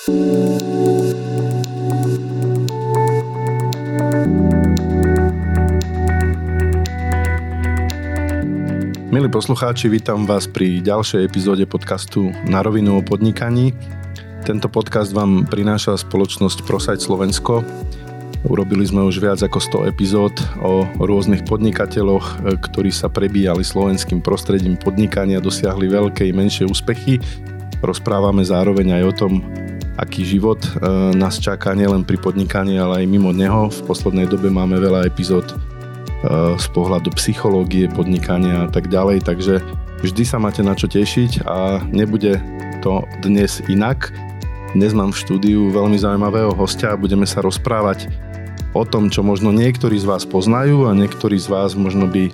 Milí poslucháči, vítam vás pri ďalšej epizóde podcastu Na rovinu o podnikaní. Tento podcast vám prináša spoločnosť Prosajt Slovensko. Urobili sme už viac ako 100 epizód o rôznych podnikateľoch, ktorí sa prebíjali slovenským prostredím podnikania, dosiahli veľké i menšie úspechy. Rozprávame zároveň aj o tom, aký život e, nás čaká nielen pri podnikaní, ale aj mimo neho. V poslednej dobe máme veľa epizód e, z pohľadu psychológie, podnikania a tak ďalej, takže vždy sa máte na čo tešiť a nebude to dnes inak. Dnes mám v štúdiu veľmi zaujímavého hostia a budeme sa rozprávať o tom, čo možno niektorí z vás poznajú a niektorí z vás možno by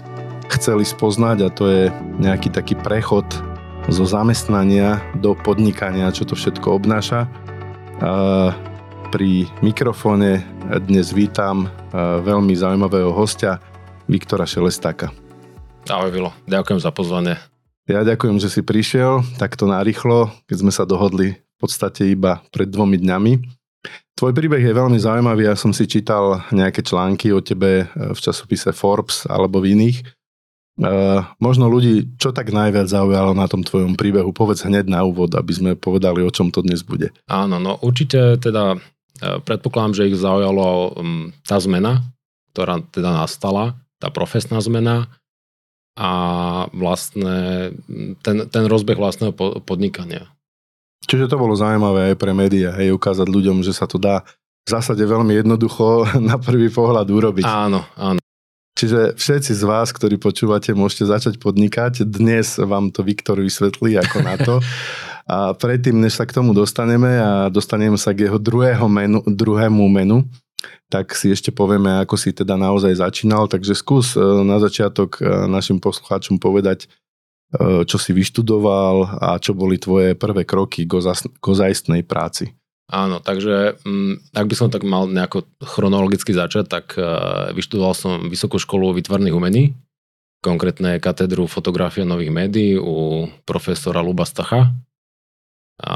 chceli spoznať a to je nejaký taký prechod zo zamestnania do podnikania, čo to všetko obnáša. Pri mikrofóne dnes vítam veľmi zaujímavého hostia Viktora Šelestáka. Ahoj Vilo, ďakujem za pozvanie. Ja ďakujem, že si prišiel takto narýchlo, keď sme sa dohodli v podstate iba pred dvomi dňami. Tvoj príbeh je veľmi zaujímavý, ja som si čítal nejaké články o tebe v časopise Forbes alebo v iných Uh, možno ľudí, čo tak najviac zaujalo na tom tvojom príbehu? Povedz hneď na úvod, aby sme povedali, o čom to dnes bude. Áno, no určite teda uh, predpokladám, že ich zaujalo um, tá zmena, ktorá teda nastala, tá profesná zmena a vlastne ten, ten rozbeh vlastného podnikania. Čiže to bolo zaujímavé aj pre médiá, hej, ukázať ľuďom, že sa to dá v zásade veľmi jednoducho na prvý pohľad urobiť. Áno, áno. Čiže všetci z vás, ktorí počúvate, môžete začať podnikať. Dnes vám to Viktor vysvetlí ako na to. A predtým, než sa k tomu dostaneme a dostaneme sa k jeho druhého menu, druhému menu, tak si ešte povieme, ako si teda naozaj začínal. Takže skús e, na začiatok e, našim poslucháčom povedať, e, čo si vyštudoval a čo boli tvoje prvé kroky k ozajstnej práci. Áno, takže mm, ak by som tak mal nejako chronologicky začať, tak uh, vyštudoval som Vysokú školu výtvarných umení, konkrétne katedru fotografie nových médií u profesora Luba Stacha. A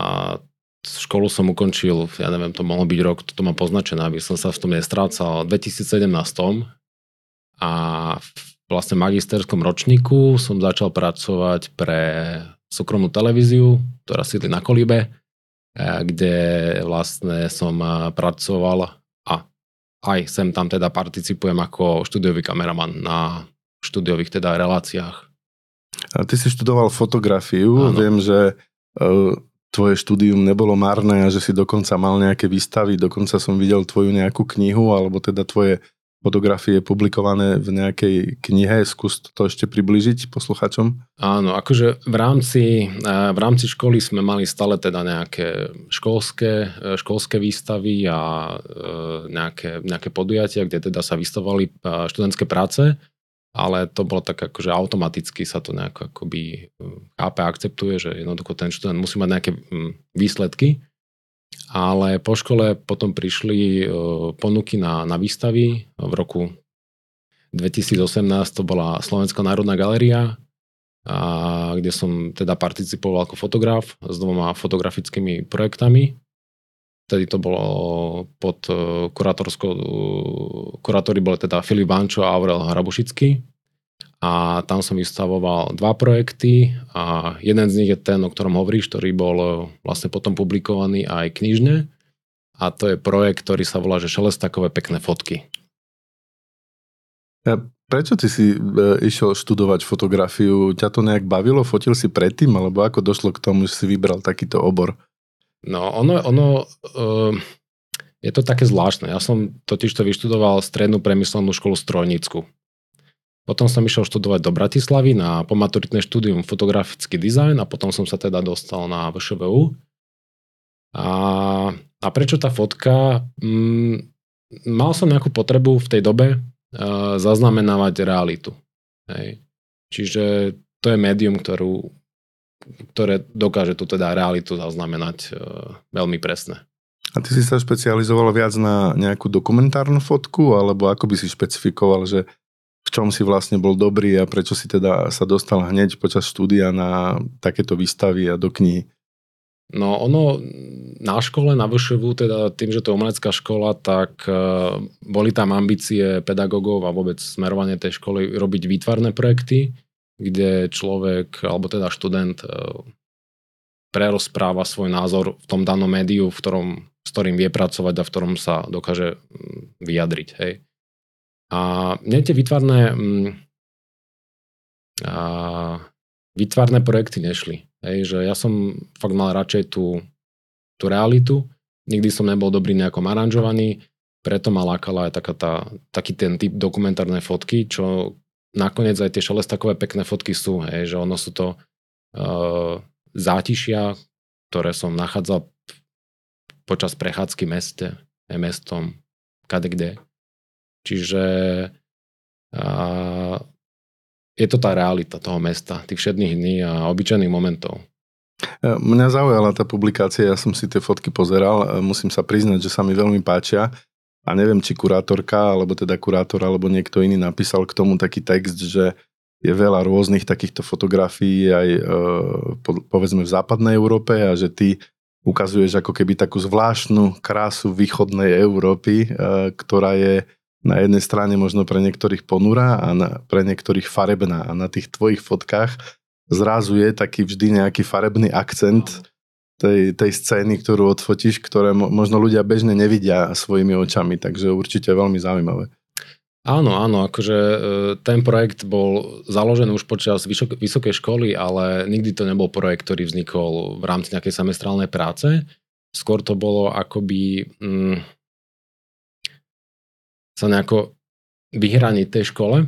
školu som ukončil, ja neviem, to mohlo byť rok, toto mám poznačené, aby som sa v tom nestrácal, v 2017. A v vlastne magisterskom ročníku som začal pracovať pre súkromnú televíziu, ktorá sídli na Kolíbe kde vlastne som pracoval a aj sem tam teda participujem ako štúdiový kameraman na štúdiových teda reláciách. A ty si študoval fotografiu, Áno. viem, že uh, tvoje štúdium nebolo marné a že si dokonca mal nejaké výstavy, dokonca som videl tvoju nejakú knihu, alebo teda tvoje fotografie publikované v nejakej knihe. Skús to ešte približiť posluchačom. Áno, akože v rámci, v rámci školy sme mali stále teda nejaké školské, školské výstavy a nejaké, nejaké podujatia, kde teda sa vystavovali študentské práce, ale to bolo tak akože automaticky sa to nejako akoby chápe akceptuje, že jednoducho ten študent musí mať nejaké výsledky ale po škole potom prišli e, ponuky na, na výstavy. V roku 2018 to bola Slovenská národná galéria, a kde som teda participoval ako fotograf s dvoma fotografickými projektami. Vtedy to bolo pod e, kurátorskou, kurátori boli teda Filip Vančo a Aurel Hrabušický a tam som vystavoval dva projekty a jeden z nich je ten, o ktorom hovoríš, ktorý bol e, vlastne potom publikovaný aj knižne a to je projekt, ktorý sa volá, že Šelestakové pekné fotky. A prečo ty si e, išiel študovať fotografiu? Ťa to nejak bavilo? Fotil si predtým? Alebo ako došlo k tomu, že si vybral takýto obor? No, ono, ono e, je to také zvláštne. Ja som totiž to vyštudoval strednú premyslenú školu strojnícku. Potom som išiel študovať do Bratislavy na pomaturitné štúdium fotografický dizajn a potom som sa teda dostal na VŠVU. A, a prečo tá fotka? Mm, mal som nejakú potrebu v tej dobe uh, zaznamenávať realitu. Hej. Čiže to je médium, ktorú, ktoré dokáže tu teda realitu zaznamenať uh, veľmi presne. A ty si sa špecializoval viac na nejakú dokumentárnu fotku, alebo ako by si špecifikoval, že čom si vlastne bol dobrý a prečo si teda sa dostal hneď počas štúdia na takéto výstavy a do knihy? No ono na škole, na VŠV, teda tým, že to je umelecká škola, tak uh, boli tam ambície pedagógov a vôbec smerovanie tej školy robiť výtvarné projekty, kde človek, alebo teda študent uh, prerozpráva svoj názor v tom danom médiu, v ktorom, s ktorým vie pracovať a v ktorom sa dokáže mm, vyjadriť. Hej. A mne tie výtvarné, mm, a, výtvarné projekty nešli. Hej, že ja som fakt mal radšej tú, tú realitu. Nikdy som nebol dobrý nejakom aranžovaný, preto ma lákala aj taká tá, taký ten typ dokumentárnej fotky, čo nakoniec aj tie šalestakové pekné fotky sú, hej, že ono sú to uh, zátišia, ktoré som nachádzal počas prechádzky meste, mestom, kde. Čiže uh, je to tá realita toho mesta, tých všetných dní a obyčajných momentov. E, mňa zaujala tá publikácia, ja som si tie fotky pozeral, e, musím sa priznať, že sa mi veľmi páčia a neviem, či kurátorka, alebo teda kurátor, alebo niekto iný napísal k tomu taký text, že je veľa rôznych takýchto fotografií aj e, povedzme v západnej Európe a že ty ukazuješ ako keby takú zvláštnu krásu východnej Európy, ktorá je na jednej strane možno pre niektorých ponura a na, pre niektorých farebná. A na tých tvojich fotkách zrazu je taký vždy nejaký farebný akcent tej, tej scény, ktorú odfotíš, ktoré možno ľudia bežne nevidia svojimi očami, takže určite veľmi zaujímavé. Áno, áno, akože e, ten projekt bol založený už počas vysokej školy, ale nikdy to nebol projekt, ktorý vznikol v rámci nejakej semestrálnej práce. Skôr to bolo akoby... Mm, sa nejako vyhraniť tej škole,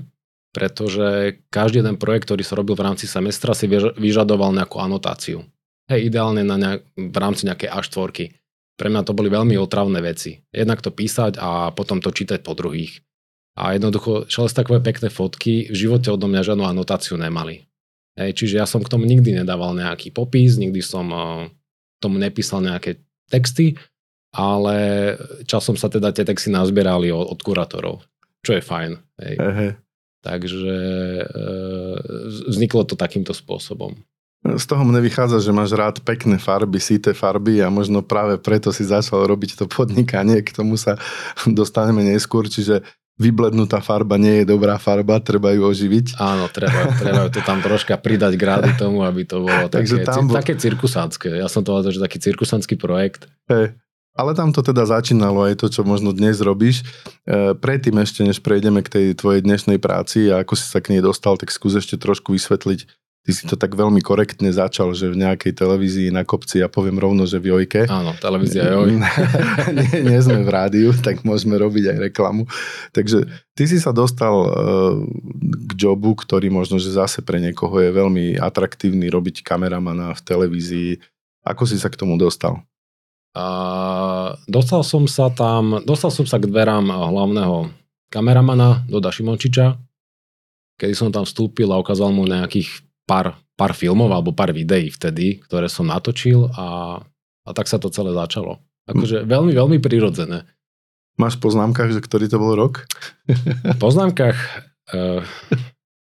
pretože každý jeden projekt, ktorý sa robil v rámci semestra, si vyžadoval nejakú anotáciu. Hej, ideálne na nejak, v rámci nejakej A4. Pre mňa to boli veľmi otravné veci. Jednak to písať a potom to čítať po druhých. A jednoducho, šelest takové pekné fotky v živote odo mňa žiadnu anotáciu nemali. Hej, čiže ja som k tomu nikdy nedával nejaký popis, nikdy som uh, tomu nepísal nejaké texty, ale časom sa teda tie texty nazbierali od, od kurátorov, čo je fajn. Hej. Ehe. Takže e, vzniklo to takýmto spôsobom. Z toho mne vychádza, že máš rád pekné farby, síte farby a možno práve preto si začal robiť to podnikanie, k tomu sa dostaneme neskôr, čiže vyblednutá farba nie je dobrá farba, treba ju oživiť. Áno, treba, treba to tam troška pridať grády tomu, aby to bolo Takže také, tam bol... také cirkusánske. Ja som to povedal, že taký cirkusánsky projekt. Hey. Ale tam to teda začínalo aj to, čo možno dnes robíš. E, predtým ešte, než prejdeme k tej tvojej dnešnej práci a ako si sa k nej dostal, tak skús ešte trošku vysvetliť. Ty si to tak veľmi korektne začal, že v nejakej televízii na kopci, ja poviem rovno, že v Jojke. Áno, televízia Joj. nie, nie sme v rádiu, tak môžeme robiť aj reklamu. Takže ty si sa dostal uh, k jobu, ktorý možno, že zase pre niekoho je veľmi atraktívny robiť kameramana v televízii. Ako si sa k tomu dostal? A dostal som sa tam, dostal som sa k dverám hlavného kameramana Doda Šimončiča, kedy som tam vstúpil a ukázal mu nejakých pár, pár filmov alebo pár videí vtedy, ktoré som natočil a, a tak sa to celé začalo. Akože veľmi, veľmi prirodzené. Máš v poznámkach, že ktorý to bol rok? V poznámkach uh,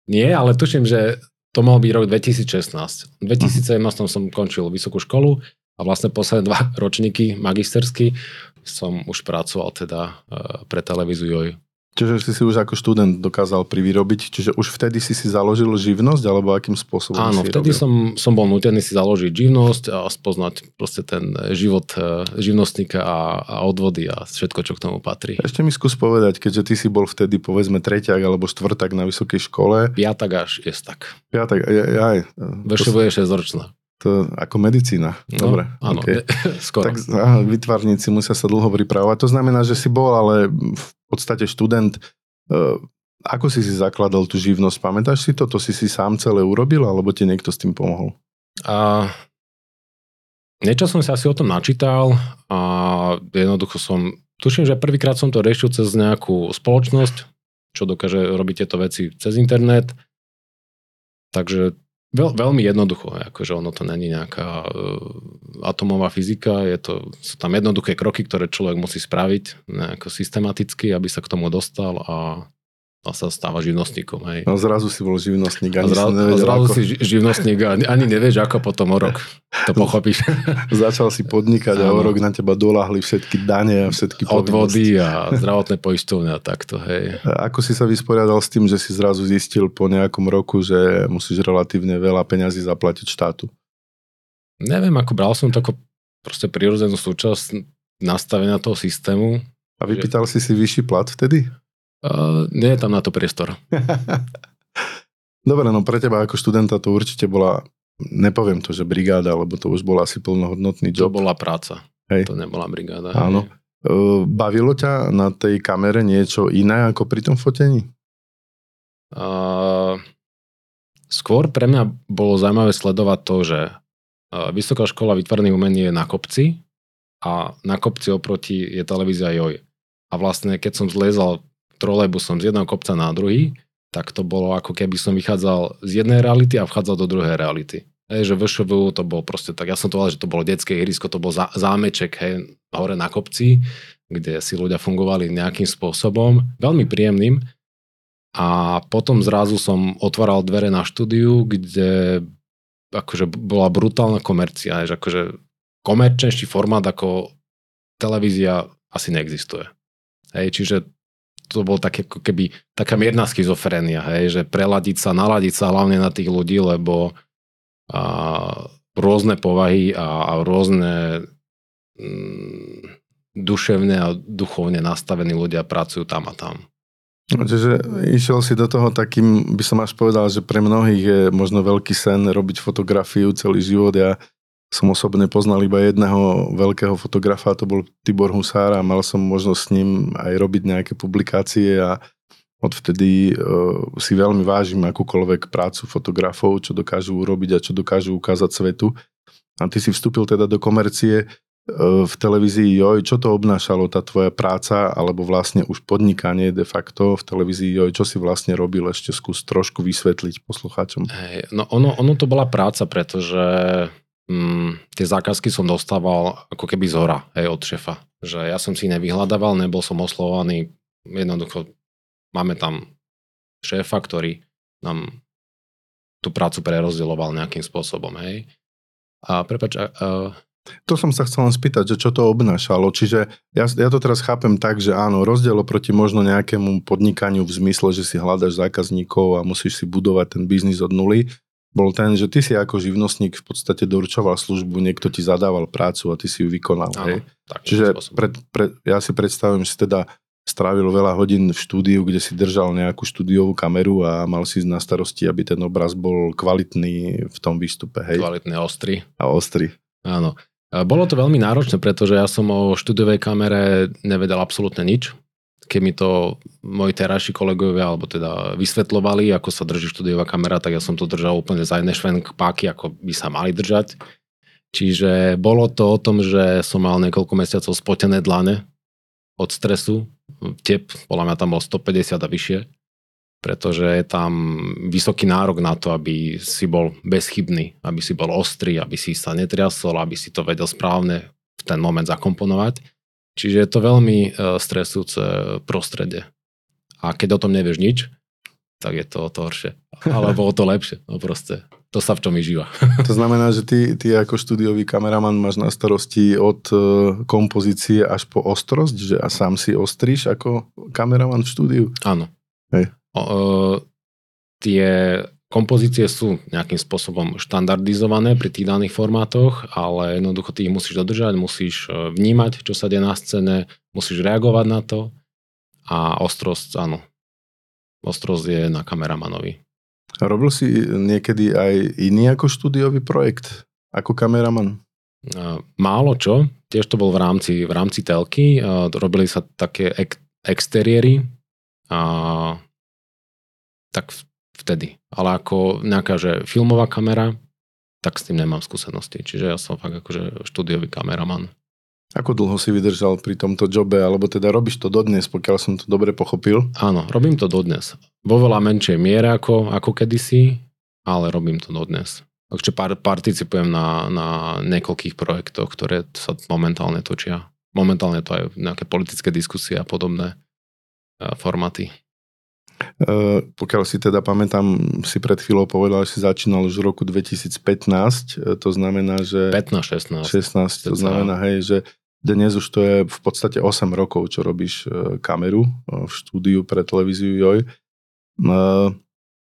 nie, ale tuším, že to mohol byť rok 2016. V 2017 som končil vysokú školu a vlastne posledné dva ročníky magistersky som už pracoval teda e, pre televíziu JOJ. Čiže si si už ako študent dokázal privyrobiť, čiže už vtedy si si založil živnosť, alebo akým spôsobom Áno, si vtedy som, som bol nutený si založiť živnosť a spoznať proste ten život e, živnostníka a, a odvody a všetko, čo k tomu patrí. Ešte mi skús povedať, keďže ty si bol vtedy povedzme treťak alebo štvrtak na vysokej škole. Piatak až tak. Piatak, aj. aj. Veševo je 6 ročná. To ako medicína. No, Dobre. Áno, okay. skoro. Tak aha, vytvarníci musia sa dlho pripravovať. To znamená, že si bol ale v podstate študent. Uh, ako si si zakladal tú živnosť? Pamätáš si to? To si si sám celé urobil, alebo ti niekto s tým pomohol? A, niečo som si asi o tom načítal a jednoducho som, tuším, že prvýkrát som to riešil cez nejakú spoločnosť, čo dokáže robiť tieto veci cez internet. Takže Veľ, veľmi jednoducho, akože ono to není nejaká uh, atomová fyzika, je to, sú tam jednoduché kroky, ktoré človek musí spraviť nejako systematicky, aby sa k tomu dostal a a sa stáva živnostníkom. Hej. No zrazu si bol živnostník. Ani a, zra, a zrazu ako... si živnostník a ani nevieš, ako potom o rok to pochopíš. Začal si podnikať a o rok na teba dolahli všetky dane a všetky Odvody a zdravotné poistovne a takto. Hej. A ako si sa vysporiadal s tým, že si zrazu zistil po nejakom roku, že musíš relatívne veľa peňazí zaplatiť štátu? Neviem, ako bral som to ako proste prirodzenú súčasť nastavenia toho systému. A vypýtal že... si si vyšší plat vtedy? Uh, nie je tam na to priestor. Dobre, no pre teba ako študenta to určite bola, nepoviem to, že brigáda, lebo to už bola asi plnohodnotný job. To bola práca. Hej. To nebola brigáda. Áno. Uh, bavilo ťa na tej kamere niečo iné ako pri tom fotení? Uh, skôr pre mňa bolo zaujímavé sledovať to, že Vysoká škola vytvorených umení je na kopci a na kopci oproti je televízia JOJ. A vlastne keď som zliezal trolejbusom z jedného kopca na druhý, tak to bolo ako keby som vychádzal z jednej reality a vchádzal do druhej reality. Hej, že VŠVU to bol proste tak, ja som to povedal, že to bolo detské ihrisko, to bol zá, zámeček hej, hore na kopci, kde si ľudia fungovali nejakým spôsobom, veľmi príjemným. A potom zrazu som otváral dvere na štúdiu, kde akože bola brutálna komercia, že akože komerčnejší formát ako televízia asi neexistuje. Hej, čiže to bol také, ako keby taká mierna schizofrenia, hej, že preladiť sa, naladiť sa hlavne na tých ľudí, lebo a, rôzne povahy a, a rôzne mm, duševne a duchovne nastavení ľudia pracujú tam a tam. No, čiže išiel si do toho takým, by som až povedal, že pre mnohých je možno veľký sen robiť fotografiu celý život. Ja som osobne poznal iba jedného veľkého fotografa, to bol Tibor Husár a mal som možnosť s ním aj robiť nejaké publikácie a odvtedy uh, si veľmi vážim akúkoľvek prácu fotografov, čo dokážu urobiť a čo dokážu ukázať svetu. A ty si vstúpil teda do komercie uh, v televízii Joj. Čo to obnášalo, tá tvoja práca, alebo vlastne už podnikanie de facto v televízii Joj? Čo si vlastne robil? Ešte skús trošku vysvetliť poslucháčom. Hey, no ono, ono to bola práca, pretože mm, tie zákazky som dostával ako keby z hora, aj od šefa. Že ja som si nevyhľadával, nebol som oslovaný, jednoducho máme tam šéfa, ktorý nám tú prácu prerozdieloval nejakým spôsobom, hej. A prepač, a... To som sa chcel len spýtať, že čo to obnášalo. Čiže ja, ja to teraz chápem tak, že áno, rozdiel oproti možno nejakému podnikaniu v zmysle, že si hľadaš zákazníkov a musíš si budovať ten biznis od nuly, bol ten, že ty si ako živnostník v podstate doručoval službu, niekto ti zadával prácu a ty si ju vykonal. Áno, hej? Čiže pred, pred, ja si predstavujem, že si teda strávil veľa hodín v štúdiu, kde si držal nejakú štúdiovú kameru a mal si na starosti, aby ten obraz bol kvalitný v tom výstupe. Hej? Kvalitný a ostrý. A ostrý. Áno. Bolo to veľmi náročné, pretože ja som o štúdiovej kamere nevedel absolútne nič keď mi to moji terajší kolegovia, alebo teda vysvetlovali, ako sa drží štúdiová kamera, tak ja som to držal úplne za jedné švenk páky, ako by sa mali držať. Čiže bolo to o tom, že som mal niekoľko mesiacov spotené dlane od stresu. Tep, podľa mňa tam bol 150 a vyššie, pretože je tam vysoký nárok na to, aby si bol bezchybný, aby si bol ostrý, aby si sa netriasol, aby si to vedel správne v ten moment zakomponovať. Čiže je to veľmi e, stresujúce prostredie. A keď o tom nevieš nič, tak je to o to horšie. Alebo o to lepšie. No proste, to sa v čom vyžíva. To znamená, že ty, ty ako štúdiový kameraman máš na starosti od e, kompozície až po ostrosť, že a sám si ostríš ako kameraman v štúdiu? Áno. Hej. O, o, e, tie Kompozície sú nejakým spôsobom štandardizované pri tých daných formátoch, ale jednoducho ty ich musíš dodržať, musíš e, vnímať, čo sa deje na scéne, musíš reagovať na to. A ostrosť, áno, ostrosť je na kameramanovi. A robil si niekedy aj iný ako štúdiový projekt, ako kameraman? E, málo čo, tiež to bol v rámci, v rámci telky, e, robili sa také ek, exteriéry, a tak vtedy. Ale ako nejaká, že filmová kamera, tak s tým nemám skúsenosti. Čiže ja som fakt akože štúdiový kameraman. Ako dlho si vydržal pri tomto jobe, alebo teda robíš to dodnes, pokiaľ som to dobre pochopil? Áno, robím to dodnes. Vo veľa menšej miere ako, ako kedysi, ale robím to dodnes. Takže par, participujem na, na niekoľkých projektoch, ktoré sa momentálne točia. Momentálne to aj nejaké politické diskusie a podobné formáty. Uh, pokiaľ si teda pamätám, si pred chvíľou povedal, že si začínal už v roku 2015, uh, to znamená, že... 15, 16. 16, to znamená, hej, že dnes už to je v podstate 8 rokov, čo robíš uh, kameru v štúdiu pre televíziu JOJ. Uh,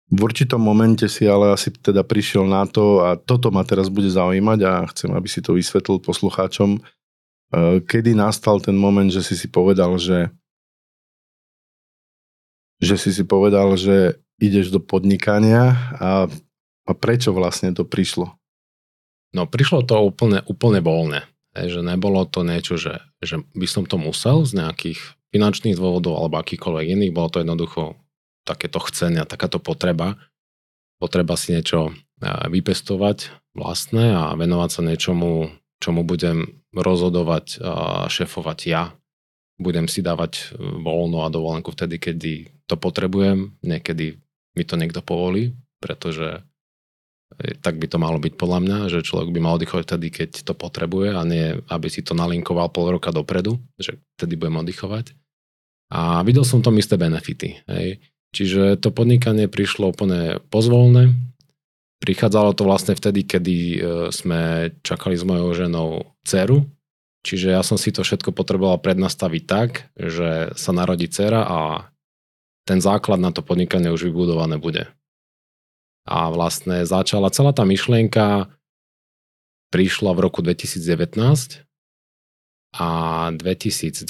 v určitom momente si ale asi teda prišiel na to a toto ma teraz bude zaujímať a chcem, aby si to vysvetlil poslucháčom, uh, kedy nastal ten moment, že si si povedal, že že si si povedal, že ideš do podnikania a, a prečo vlastne to prišlo? No prišlo to úplne, úplne voľne. Že nebolo to niečo, že, že by som to musel z nejakých finančných dôvodov alebo akýkoľvek iných. Bolo to jednoducho takéto chcenie, takáto potreba. Potreba si niečo vypestovať vlastné a venovať sa niečomu, čomu budem rozhodovať a šefovať ja budem si dávať e, voľno a dovolenku vtedy, kedy to potrebujem, niekedy mi to niekto povolí, pretože e, tak by to malo byť podľa mňa, že človek by mal oddychovať vtedy, keď to potrebuje a nie, aby si to nalinkoval pol roka dopredu, že vtedy budem oddychovať. A videl som tom isté benefity. Hej. Čiže to podnikanie prišlo úplne pozvolné. Prichádzalo to vlastne vtedy, kedy e, sme čakali s mojou ženou dceru, Čiže ja som si to všetko potreboval prednastaviť tak, že sa narodí dcera a ten základ na to podnikanie už vybudované bude. A vlastne začala celá tá myšlienka, prišla v roku 2019 a 2020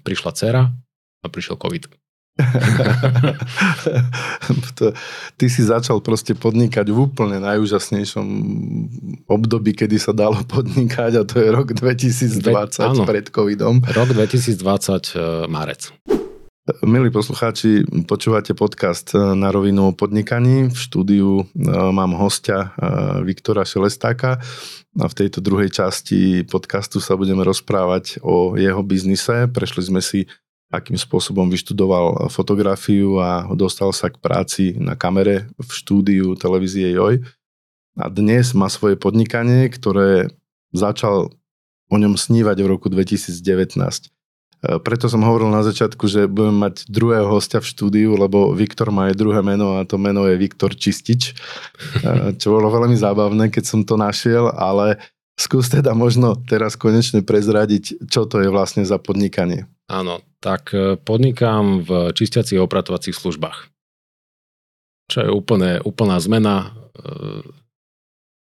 prišla dcera a prišiel COVID. ty si začal proste podnikať v úplne najúžasnejšom období, kedy sa dalo podnikať a to je rok 2020 Áno. pred covidom. Rok 2020 e, marec. Milí poslucháči, počúvate podcast e, na rovinu o podnikaní. V štúdiu e, mám hostia Viktora Šelestáka a v tejto druhej časti podcastu sa budeme rozprávať o jeho biznise. Prešli sme si akým spôsobom vyštudoval fotografiu a dostal sa k práci na kamere v štúdiu televízie JOJ. A dnes má svoje podnikanie, ktoré začal o ňom snívať v roku 2019. E, preto som hovoril na začiatku, že budem mať druhého hostia v štúdiu, lebo Viktor má aj druhé meno a to meno je Viktor Čistič, e, čo bolo veľmi zábavné, keď som to našiel, ale skús teda možno teraz konečne prezradiť, čo to je vlastne za podnikanie. Áno, tak e, podnikám v čistiacich opratovacích službách. Čo je úplne, úplná zmena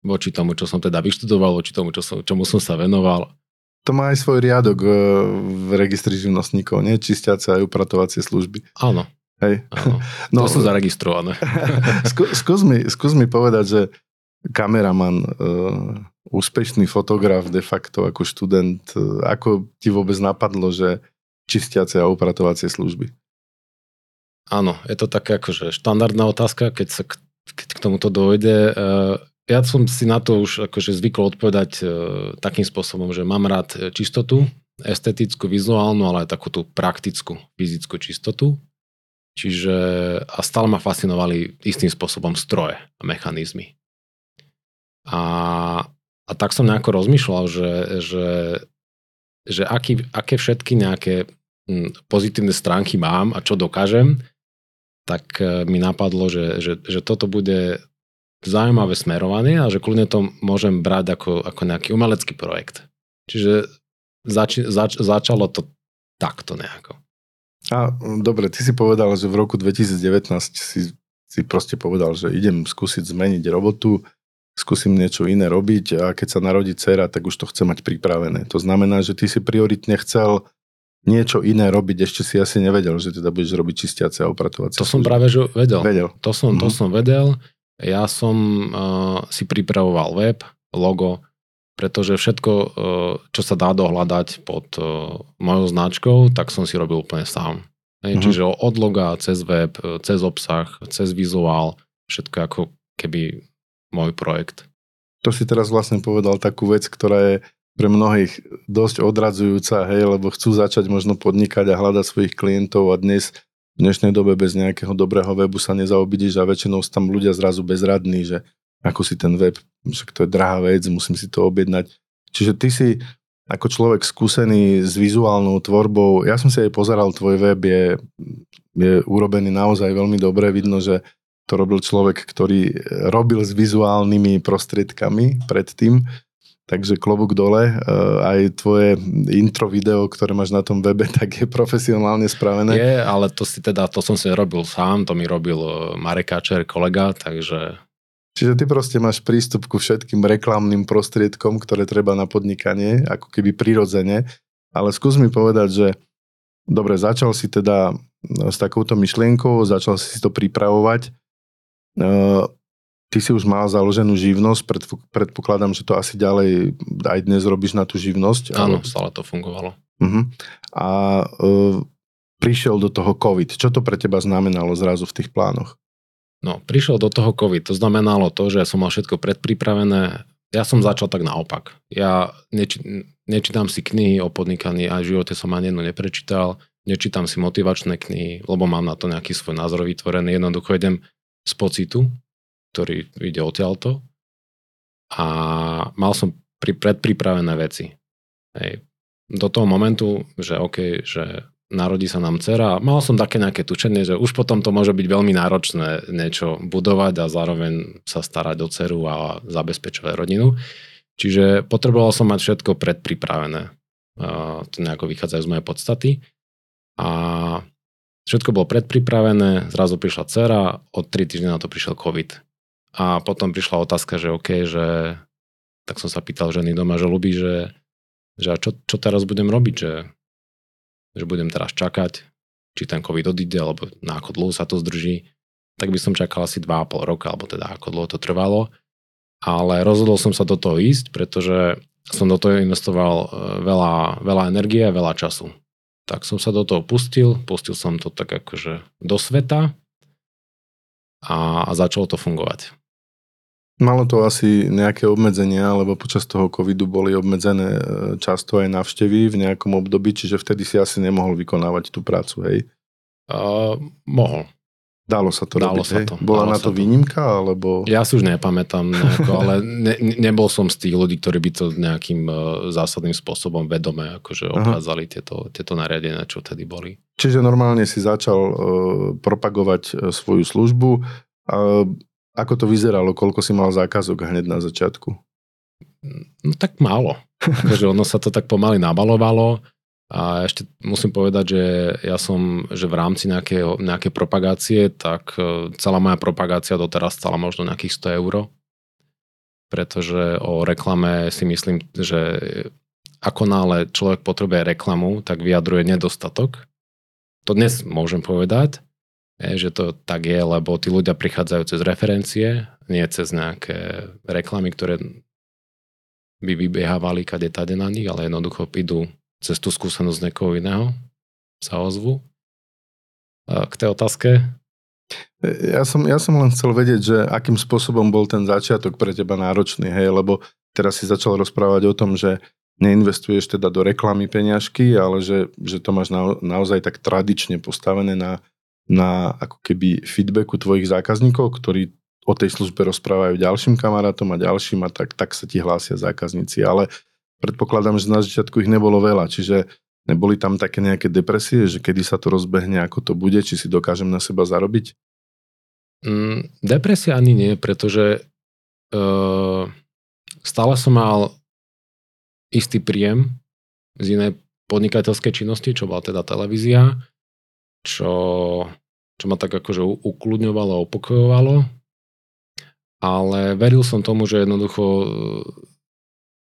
voči tomu, čo som teda vyštudoval, voči tomu, čo som, čomu som sa venoval. To má aj svoj riadok e, v registri živnostníkov, nie? Čistiace aj upratovacie služby. Áno. Hej. Áno. No, to sú zaregistrované. skús, mi, skús mi povedať, že kameraman, úspešný fotograf de facto ako študent, ako ti vôbec napadlo, že čistiace a upratovacie služby? Áno, je to taká akože štandardná otázka, keď sa k, keď k tomuto dojde. Ja som si na to už akože zvykol odpovedať eh, takým spôsobom, že mám rád čistotu, estetickú, vizuálnu, ale aj takú tú praktickú, fyzickú čistotu. Čiže a stále ma fascinovali istým spôsobom stroje a mechanizmy. A, a tak som nejako rozmýšľal, že, že že aký, aké všetky nejaké pozitívne stránky mám a čo dokážem, tak e, mi napadlo, že, že, že toto bude zaujímavé smerovanie a že kľudne to môžem brať ako, ako nejaký umelecký projekt. Čiže zač, zač, začalo to takto nejako. A dobre, ty si povedal, že v roku 2019 si, si proste povedal, že idem skúsiť zmeniť robotu, skúsim niečo iné robiť a keď sa narodí dcera, tak už to chce mať pripravené. To znamená, že ty si prioritne chcel niečo iné robiť, ešte si asi nevedel, že teda budeš robiť čistiace a upratovacie. To som práve že vedel. vedel. To som, to mm-hmm. som vedel. Ja som uh, si pripravoval web, logo, pretože všetko, uh, čo sa dá dohľadať pod uh, mojou značkou, tak som si robil úplne sám. Mm-hmm. Čiže od loga, cez web, cez obsah, cez vizuál, všetko ako keby môj projekt. To si teraz vlastne povedal takú vec, ktorá je pre mnohých dosť odradzujúca, hej, lebo chcú začať možno podnikať a hľadať svojich klientov a dnes v dnešnej dobe bez nejakého dobrého webu sa nezaobídeš a väčšinou sú tam ľudia zrazu bezradní, že ako si ten web, že to je drahá vec, musím si to objednať. Čiže ty si ako človek skúsený s vizuálnou tvorbou, ja som si aj pozeral, tvoj web je, je urobený naozaj veľmi dobre, vidno, že to robil človek, ktorý robil s vizuálnymi prostriedkami predtým, takže klobúk dole, e, aj tvoje intro video, ktoré máš na tom webe, tak je profesionálne spravené. Je, ale to si teda, to som si robil sám, to mi robil e, Marek Kačer, kolega, takže Čiže ty proste máš prístup ku všetkým reklamným prostriedkom, ktoré treba na podnikanie, ako keby prirodzene. Ale skús mi povedať, že dobre, začal si teda s takouto myšlienkou, začal si to pripravovať. Ty si už mal založenú živnosť, predpokladám, že to asi ďalej aj dnes robíš na tú živnosť. Áno, ale... stále to fungovalo. Uh-huh. A uh, prišiel do toho COVID. Čo to pre teba znamenalo zrazu v tých plánoch? No, prišiel do toho COVID. To znamenalo to, že ja som mal všetko predpripravené. Ja som začal tak naopak. Ja neči, nečítam si knihy o podnikaní a v živote som ani jednu neprečítal. Nečítam si motivačné knihy, lebo mám na to nejaký svoj názor vytvorený. Jednoducho idem z pocitu, ktorý ide odtiaľto. A mal som pri, predpripravené veci. Hej. Do toho momentu, že OK, že narodí sa nám dcera. Mal som také nejaké tučenie, že už potom to môže byť veľmi náročné niečo budovať a zároveň sa starať o dceru a zabezpečovať rodinu. Čiže potreboval som mať všetko predpripravené. To nejako vychádza z mojej podstaty. A všetko bolo predpripravené, zrazu prišla dcera, od 3 týždne na to prišiel COVID. A potom prišla otázka, že OK, že tak som sa pýtal ženy doma, že ľubí, že, že a čo, čo teraz budem robiť, že že budem teraz čakať, či ten COVID odíde, alebo na ako dlho sa to zdrží, tak by som čakal asi 2,5 roka, alebo teda ako dlho to trvalo. Ale rozhodol som sa do toho ísť, pretože som do toho investoval e, veľa, veľa energie a veľa času. Tak som sa do toho pustil, pustil som to tak akože do sveta a, a začalo to fungovať. Malo to asi nejaké obmedzenia, lebo počas toho covidu boli obmedzené e, často aj návštevy v nejakom období, čiže vtedy si asi nemohol vykonávať tú prácu, hej? Uh, mohol. Dalo sa to Dalo robiť, sa hej? to. Bola Dalo na to to. výnimka, alebo... Ja si už nepamätám, nejako, ale ne, nebol som z tých ľudí, ktorí by to nejakým uh, zásadným spôsobom vedome akože obchádzali tieto, tieto nariadenia, čo vtedy boli. Čiže normálne si začal uh, propagovať uh, svoju službu. Uh, ako to vyzeralo? Koľko si mal zákazok hneď na začiatku? No tak málo. Takže ono sa to tak pomaly nabalovalo. A ešte musím povedať, že ja som, že v rámci nejakej, nejakej propagácie, tak e, celá moja propagácia doteraz stala možno nejakých 100 eur. Pretože o reklame si myslím, že ako nále človek potrebuje reklamu, tak vyjadruje nedostatok. To dnes môžem povedať, že to tak je, lebo tí ľudia prichádzajú cez referencie, nie cez nejaké reklamy, ktoré by vybiehávali kade tade na nich, ale jednoducho idú cez tú skúsenosť niekoho iného, sa ozvu. K tej otázke? Ja som, ja som len chcel vedieť, že akým spôsobom bol ten začiatok pre teba náročný, hej, lebo teraz si začal rozprávať o tom, že neinvestuješ teda do reklamy peňažky, ale že, že to máš na, naozaj tak tradične postavené na na ako keby feedbacku tvojich zákazníkov, ktorí o tej službe rozprávajú ďalším kamarátom a ďalším a tak, tak sa ti hlásia zákazníci. Ale predpokladám, že na začiatku ich nebolo veľa, čiže neboli tam také nejaké depresie, že kedy sa to rozbehne, ako to bude, či si dokážem na seba zarobiť? Mm, depresia ani nie, pretože uh, stále som mal istý príjem z inej podnikateľskej činnosti, čo bola teda televízia čo, čo ma tak akože ukludňovalo a upokojovalo. Ale veril som tomu, že jednoducho e,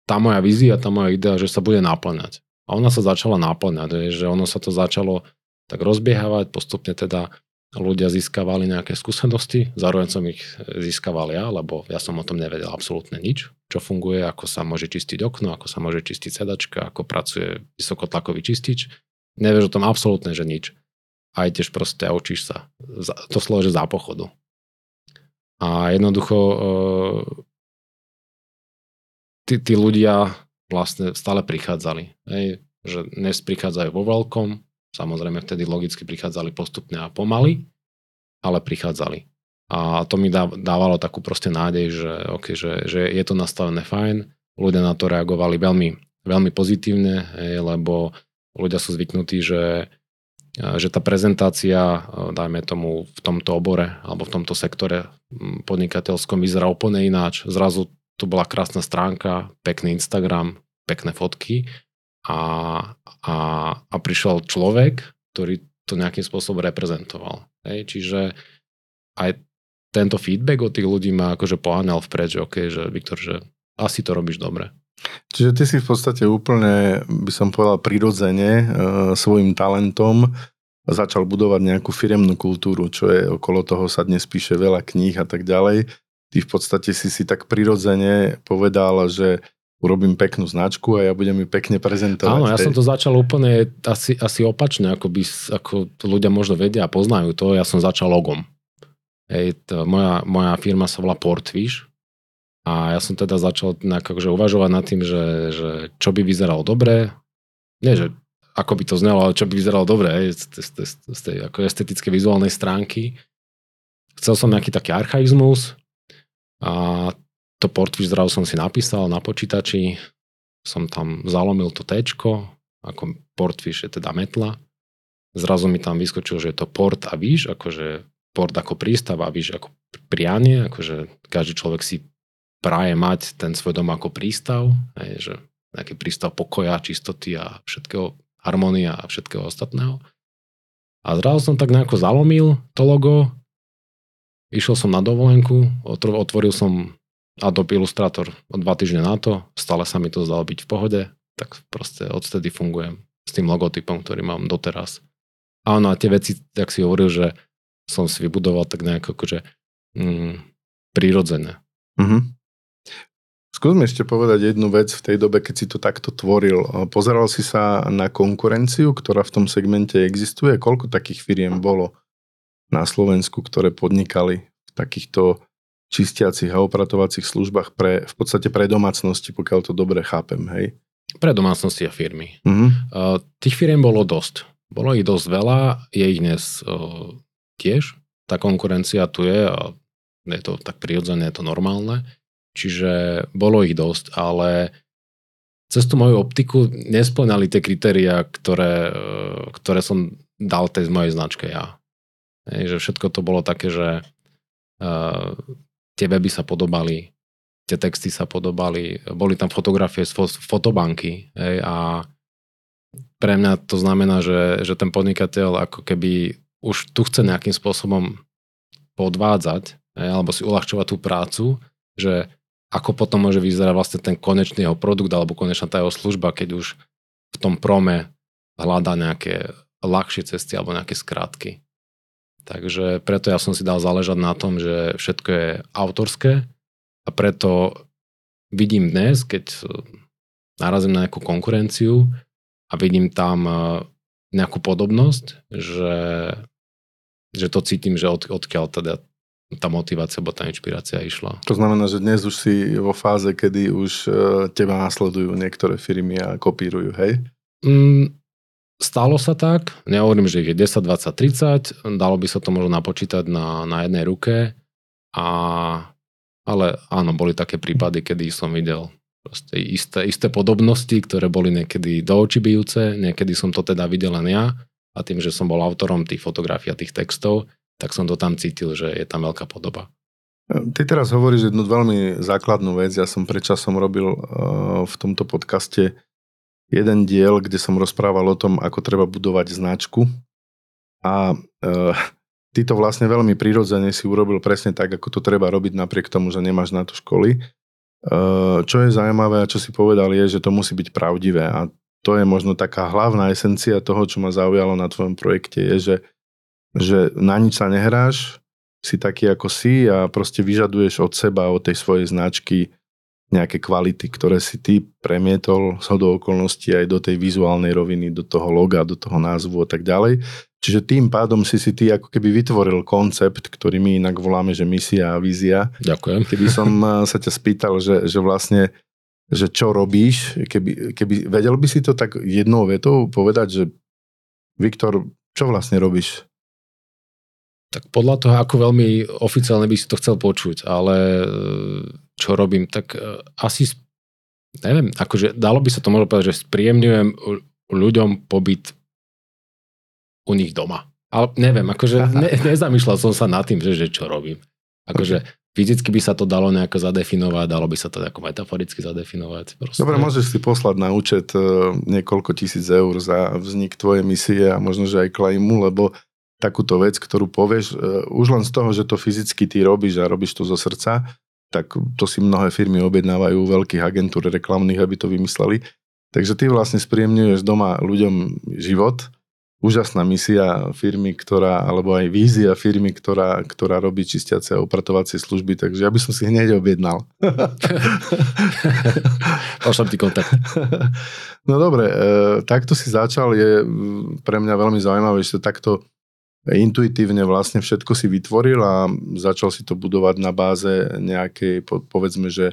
tá moja vízia, tá moja idea, že sa bude náplňať. A ona sa začala náplňať, že ono sa to začalo tak rozbiehávať, postupne teda ľudia získavali nejaké skúsenosti, zároveň som ich získaval ja, lebo ja som o tom nevedel absolútne nič, čo funguje, ako sa môže čistiť okno, ako sa môže čistiť sedačka, ako pracuje vysokotlakový čistič. Nevieš o tom absolútne, že nič a ideš proste a učíš sa. To slovo, že za pochodu. A jednoducho e, tí, tí ľudia vlastne stále prichádzali. Hej? Že dnes prichádzajú vo veľkom, samozrejme vtedy logicky prichádzali postupne a pomaly, ale prichádzali. A to mi dávalo takú proste nádej, že, okay, že, že je to nastavené fajn, ľudia na to reagovali veľmi veľmi pozitívne, lebo ľudia sú zvyknutí, že, že tá prezentácia, dajme tomu v tomto obore alebo v tomto sektore podnikateľskom vyzerá úplne ináč. Zrazu to bola krásna stránka, pekný Instagram, pekné fotky a, a, a prišiel človek, ktorý to nejakým spôsobom reprezentoval. Hej? Čiže aj tento feedback od tých ľudí ma akože poháňal vpred, že OK, že Viktor, že asi to robíš dobre. Čiže ty si v podstate úplne, by som povedal, prirodzene e, svojim talentom začal budovať nejakú firemnú kultúru, čo je okolo toho sa dnes píše veľa kníh a tak ďalej. Ty v podstate si si tak prirodzene povedal, že urobím peknú značku a ja budem ju pekne prezentovať. Áno, ja som to začal úplne asi, asi opačne, ako, by, ako ľudia možno vedia a poznajú to. Ja som začal logom. Hej, to, moja, moja firma sa volá Portfish a ja som teda začal akože uvažovať nad tým, že, že čo by vyzeralo dobre. Nie, že ako by to znelo, ale čo by vyzeralo dobre z, z, z, z tej ako estetické vizuálnej stránky. Chcel som nejaký taký archaizmus a to Portfish zrazu som si napísal na počítači, som tam zalomil to T, ako Portfish je teda metla. Zrazu mi tam vyskočilo, že je to port a výš, akože port ako prístav a víš ako prianie, akože každý človek si praje mať ten svoj dom ako prístav, hej, že nejaký prístav pokoja, čistoty a všetkého, harmonia a všetkého ostatného. A zrazu som tak nejako zalomil to logo, išiel som na dovolenku, otvoril som Adobe Illustrator o dva týždne na to, stále sa mi to zdalo byť v pohode, tak proste odtedy fungujem s tým logotypom, ktorý mám doteraz. A ono a tie veci, tak si hovoril, že som si vybudoval tak nejako akože mm, prírodzené. Mm-hmm. Skúsme ešte povedať jednu vec v tej dobe, keď si to takto tvoril. Pozeral si sa na konkurenciu, ktorá v tom segmente existuje? Koľko takých firiem bolo na Slovensku, ktoré podnikali v takýchto čistiacich a opratovacích službách pre, v podstate pre domácnosti, pokiaľ to dobre chápem, hej? Pre domácnosti a firmy. Uh, tých firiem bolo dosť. Bolo ich dosť veľa, je ich dnes uh, tiež. Tá konkurencia tu je a je to tak prirodzené, je to normálne. Čiže bolo ich dosť, ale cez tú moju optiku nesplňali tie kritéria, ktoré, e, ktoré som dal tej mojej značke ja. Hej, že všetko to bolo také, že uh, tie weby sa podobali, tie texty sa podobali, boli tam fotografie z fotobanky hej, a pre mňa to znamená, že, že ten podnikateľ ako keby už tu chce nejakým spôsobom podvádzať alebo si uľahčovať tú prácu, že ako potom môže vyzerať vlastne ten konečný jeho produkt alebo konečná tá jeho služba, keď už v tom prome hľadá nejaké ľahšie cesty alebo nejaké skratky. Takže preto ja som si dal záležať na tom, že všetko je autorské a preto vidím dnes, keď narazím na nejakú konkurenciu a vidím tam eh, nejakú podobnosť, že že to cítim, že od, odkiaľ teda tá motivácia alebo tá inšpirácia išla. To znamená, že dnes už si vo fáze, kedy už uh, teba následujú niektoré firmy a kopírujú, hej? Mm, stalo sa tak, nehovorím, že ich je 10, 20, 30, dalo by sa to možno napočítať na, na jednej ruke, a, ale áno, boli také prípady, kedy som videl proste isté, isté podobnosti, ktoré boli niekedy do očí bijúce, niekedy som to teda videl len ja, a tým, že som bol autorom tých fotografií a tých textov, tak som to tam cítil, že je tam veľká podoba. Ty teraz hovoríš jednu veľmi základnú vec. Ja som predčasom robil uh, v tomto podcaste jeden diel, kde som rozprával o tom, ako treba budovať značku. A uh, ty to vlastne veľmi prirodzene si urobil presne tak, ako to treba robiť napriek tomu, že nemáš na to školy. Uh, čo je zaujímavé a čo si povedal je, že to musí byť pravdivé. A to je možno taká hlavná esencia toho, čo ma zaujalo na tvojom projekte, je, že, že na nič sa nehráš, si taký ako si a proste vyžaduješ od seba, od tej svojej značky nejaké kvality, ktoré si ty premietol z hodou okolností aj do tej vizuálnej roviny, do toho loga, do toho názvu a tak ďalej. Čiže tým pádom si si ty ako keby vytvoril koncept, ktorý my inak voláme, že misia a vízia. Ďakujem. Keby som sa ťa spýtal, že, že vlastne že čo robíš, keby, keby vedel by si to tak jednou vetou povedať, že Viktor, čo vlastne robíš? Tak podľa toho, ako veľmi oficiálne by si to chcel počuť, ale e, čo robím, tak e, asi neviem, akože dalo by sa to možno povedať, že spríjemňujem ľuďom pobyt u nich doma. Ale neviem, akože ne, nezamýšľal som sa nad tým, že, že čo robím. Akože fyzicky by sa to dalo nejako zadefinovať, dalo by sa to ako metaforicky zadefinovať. Proste. Dobre, môžeš si poslať na účet e, niekoľko tisíc eur za vznik tvojej misie a možno, že aj klaimu, lebo takúto vec, ktorú povieš, e, už len z toho, že to fyzicky ty robíš a robíš to zo srdca, tak to si mnohé firmy objednávajú veľkých agentúr reklamných, aby to vymysleli. Takže ty vlastne spríjemňuješ doma ľuďom život, úžasná misia firmy, ktorá, alebo aj vízia firmy, ktorá, ktorá robí čistiace a upratovacie služby, takže ja by som si hneď objednal. Pošlem ti kontakt. No dobre, e, takto si začal, je pre mňa veľmi zaujímavé, že to takto intuitívne vlastne všetko si vytvoril a začal si to budovať na báze nejakej, povedzme, že